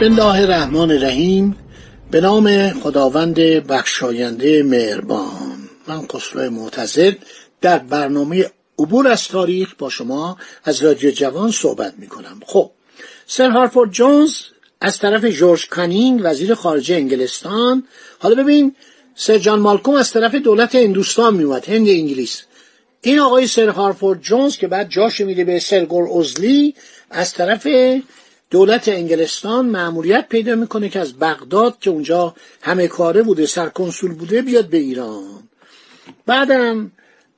بسم الله الرحمن الرحیم. به نام خداوند بخشاینده مهربان. من خسرو معتزد در برنامه عبور از تاریخ با شما از رادیو جوان صحبت می کنم خب سر هارفورد جونز از طرف جورج کانینگ وزیر خارجه انگلستان. حالا ببین سر جان مالکوم از طرف دولت هندوستان میومد هند انگلیس. این آقای سر هارفورد جونز که بعد جاش میده به سرگور اوزلی از طرف دولت انگلستان معمولیت پیدا می‌کنه که از بغداد که اونجا همه کاره بوده سرکنسول بوده بیاد به ایران. بعدم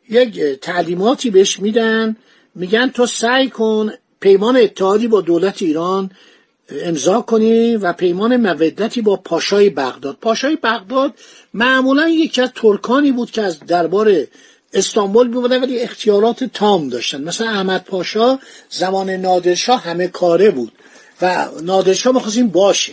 یک تعلیماتی بهش میدن میگن تو سعی کن پیمان اتحادی با دولت ایران امضا کنی و پیمان مودتی با پاشای بغداد. پاشای بغداد معمولا یکی از ترکانی بود که از دربار استانبول میبودن ولی اختیارات تام داشتن. مثلا احمد پاشا زمان نادرشاه همه کاره بود. و نادرشاه می‌خواست باشه.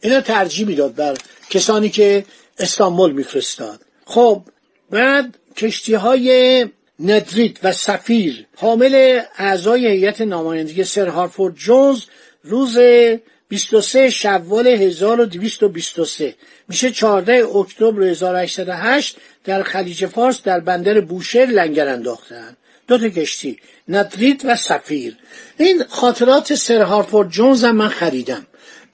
اینا ترجیح می‌داد بر کسانی که استانبول میفرستاد. خب بعد کشتی های ندریت و سفیر حامل اعضای هیئت نمایندگی سر هارفورد جونز روز 23 شوال 1223 میشه 14 اکتبر 1808 در خلیج فارس در بندر بوشهر لنگر انداختن. دو تا کشتی و سفیر. این خاطرات سر هارفورد جونز هم من خریدم.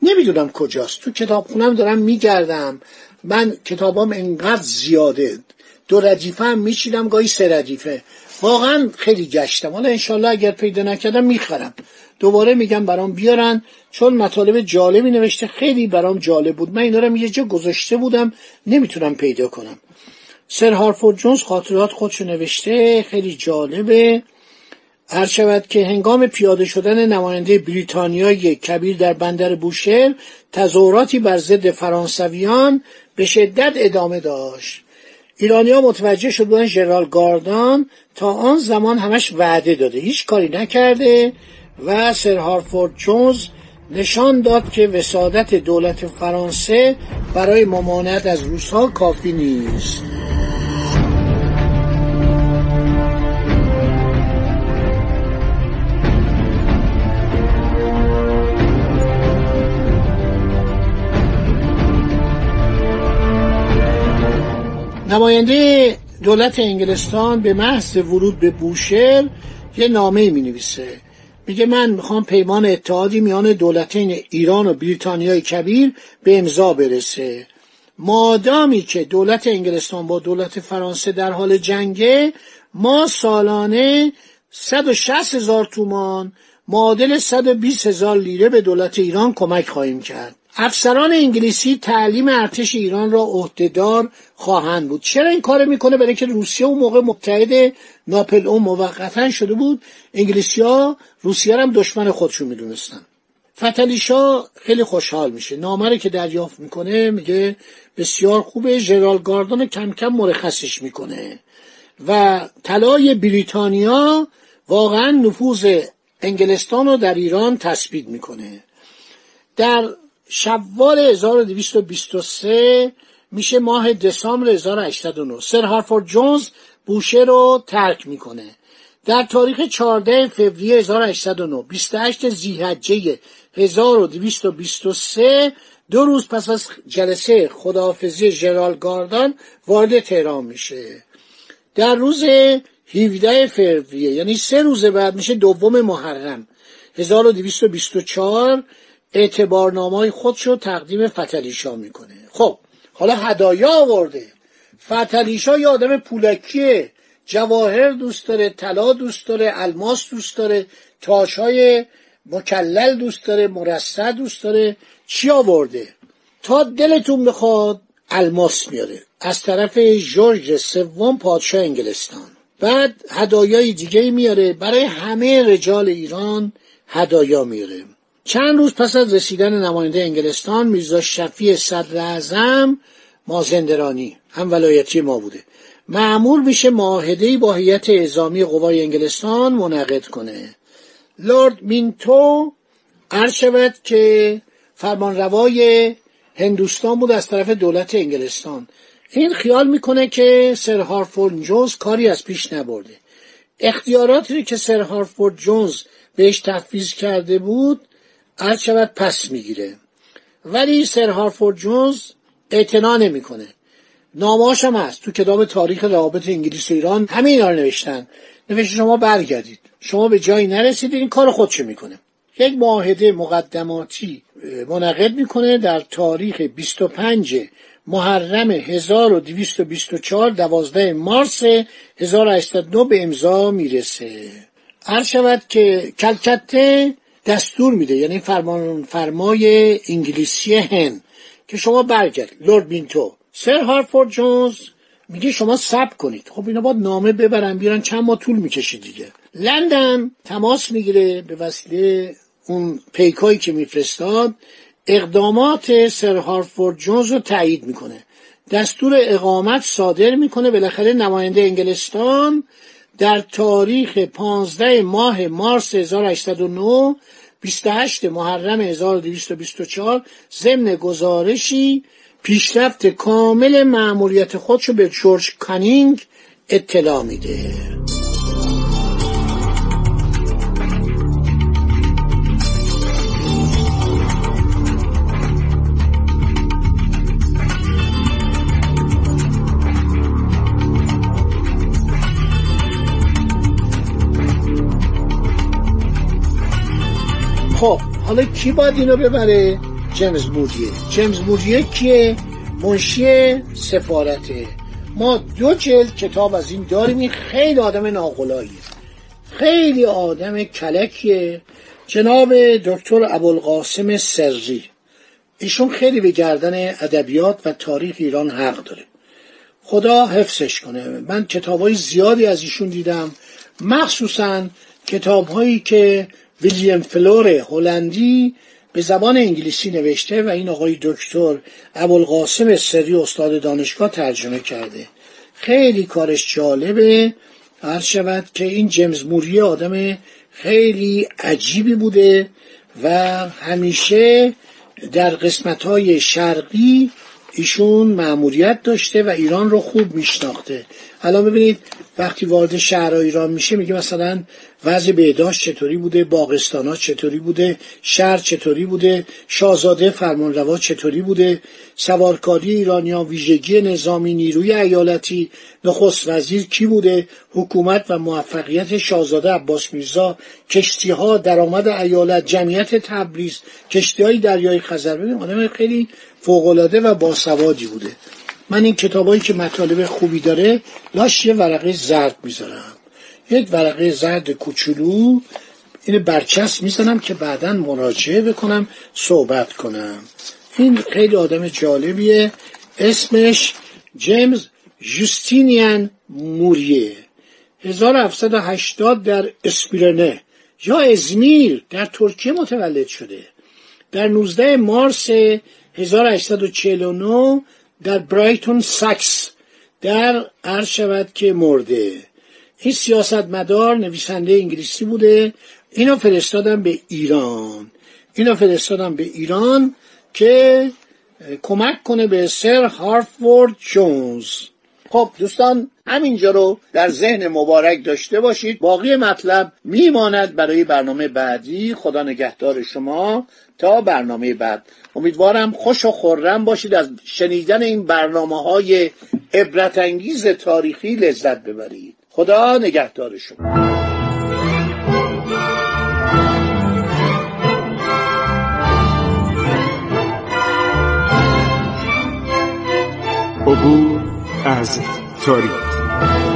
نمی‌دونم کجاست. تو کتابخونم دارم میگردم. من کتابام انقدر زیاده. دو ردیفه هم میچینم گاهی سه ردیفه. واقعا خیلی گشتم. حالا انشالله اگر پیدا نکردم می‌خرم. دوباره میگم برام بیارن. چون مطالب جالبی نوشته خیلی برام جالب بود. من اینا رو یه جا گذاشته بودم. نمی‌تونم پیدا کنم. سر هارفورد جونز خاطرات خودشو نوشته. خیلی جالبه. هر شود که هنگام پیاده شدن نماینده بریتانیای کبیر در بندر بوشهر تظاهراتی بر ضد فرانسویان به شدت ادامه داشت. ایرانیا متوجه شد بودن ژنرال گاردان تا آن زمان همش وعده داده. هیچ کاری نکرده و سر هارفورد جونز نشان داد که وسادت دولت فرانسه برای ممانعت از روسها کافی نیست. نماینده دولت انگلستان به محض ورود به بوشهر یه نامه می نویسه میگه من می‌خوام پیمان اتحادی میان دولتین ایران و بریتانیای کبیر به امضا برسه. مادامی که دولت انگلستان با دولت فرانسه در حال جنگه ما سالانه 160 هزار تومان معادل 120 هزار لیره به دولت ایران کمک خواهیم کرد. افسران انگلیسی تعلیم ارتش ایران را عهدهدار خواهند بود. چرا این کار می‌کنه؟ برای که روسیه اون موقع متحد ناپل اون موقتا شده بود. انگلیسی ها روسیه هم دشمن خودشون می‌دونستن. فتلیشا خیلی خوشحال میشه. نامه که دریافت می‌کنه میگه بسیار خوبه. ژنرال گاردون کم کم مرخصش می‌کنه. و طلای بریتانیا واقعا نفوذ انگلستان رو در ایران تثبیت می‌کنه. در شوال 1223 میشه ماه دسامبر 1809 سر هارفورد جونز بوشه رو ترک می‌کنه. در تاریخ 14 فوریه 1809 28 زیحجه 1223 دو روز پس از جلسه خداحافظی ژنرال گاردان وارد تهران میشه. در روز 17 فوریه یعنی سه روز بعد میشه دوم محرم 1224 اعتبارنامه خودشو تقدیم فتلیشا می‌کنه. خب حالا هدایا آورده. فتلیشا یه آدم پولکیه. جواهر دوست داره طلا دوست داره الماس دوست داره تاشهای مکلل دوست داره مرصع دوست داره. چی آورده؟ تا دلتون بخواد الماس میاره از طرف جورج سوم پادشاه انگلستان. بعد هدایای دیگه میاره. برای همه رجال ایران هدایا میاره. چند روز پس از رسیدن نماینده انگلستان میرزا شفیع صدر اعظم مازندرانی هم ولایتی ما بوده. معمول میشه معاهده با هیئت اعزامی قوای انگلستان منعقد کنه. لورد مینتو عرض شود که فرمانروای هندوستان بود از طرف دولت انگلستان. این خیال می‌کنه که سر هارفورد جونز کاری از پیش نبرده. اختیاراتی که سر هارفورد جونز بهش تفویض کرده بود عرض شود پس می‌گیره. ولی سر هارفورد جونز اعتنا نمی‌کنه. ناماش هم هست. تو کتاب تاریخ روابط انگلیس و ایران همه اینا رو نوشتن. نوشته شما برگردید. شما به جایی نرسیدید این کار خودشو می‌کنه. یک معاهده مقدماتی منعقد می‌کنه در تاریخ 25 محرم 1224 دوازده مارس 1809 به امضا می‌رسه. هر شود که کلکته دستور میده یعنی فرمان فرمای انگلیسی هن که شما برگرد. لورد بینتو. سر هارفورد جونز میگه شما سب کنید. خب اینا باید نامه ببرن بیارن چند ماه طول می‌کشه دیگه. لندن تماس می‌گیره به وسیله اون پیکایی که میفرستاد. اقدامات سر هارفورد جونز رو تایید می‌کنه. دستور اقامت صادر می‌کنه بالاخره نماینده انگلستان در تاریخ 15 ماه مارس 1809 28 محرم 1224 ضمن گزارشی پیشرفت کامل معمولیت خودشو به جورج کانینگ اطلاع میده. حالا کی باید اینو ببره؟ جیمز موریه جیمز موریه کیه؟ منشی سفارته. ما دو جلد کتاب از این داریم. این خیلی آدم ناقلاییه. خیلی آدم کلکیه. جناب دکتر ابوالقاسم سری. ایشون خیلی به گردن ادبیات و تاریخ ایران حق داره. خدا حفظش کنه. من کتاب های زیادی از ایشون دیدم. مخصوصا کتاب هایی که ویلیام فلور هلندی به زبان انگلیسی نوشته و این آقای دکتر ابوالقاسم سری استاد دانشگاه ترجمه کرده. خیلی کارش جالبه. هر شود که این جیمز موری آدم خیلی عجیبی بوده و همیشه در قسمت های شرقی ایشون معمولیت داشته و ایران رو خوب میشناخته. الان ببینید وقتی وارد شهر ایران میشه میگه مثلا وضع بهداشت چطوری بوده باغستانا چطوری بوده شهر چطوری بوده شاهزاده فرمانروا چطوری بوده سوارکاری ایرانیا ویژگی نظامی نیروی ایالتی نخست وزیر کی بوده حکومت و موفقیت شاهزاده عباس میرزا کشتی ها درآمد ایالت جمعیت تبریز کشتی های دریای خزر. ببین آدم خیلی فوقالعاده و باسوادی بوده. من این کتابایی که مطالب خوبی داره لاش یه ورقه زرد می‌ذارم. یک ورقه زرد کوچولو این برچسب می‌زنم که بعدا مراجعه بکنم صحبت کنم. این خیلی آدم جالبیه. اسمش جیمز جوستینیان موریه 1780 در اسپیرنه یا ازمیر در ترکیه متولد شده. در 19 مارس 1849 در برایتون ساکس در عرض شود که مرده. این سیاستمدار نویسنده انگلیسی بوده. اینو فرستادم به ایران. اینو فرستادم به ایران که کمک کنه به سر هارفورد جونز. خب دوستان همینجا رو در ذهن مبارک داشته باشید. باقی مطلب میماند برای برنامه بعدی. خدا نگهدار شما تا برنامه بعد. امیدوارم خوش و خورم باشید از شنیدن این برنامه های عبرت انگیز تاریخی لذت ببرید. خدا نگهدار شما. عبور از تاریخ.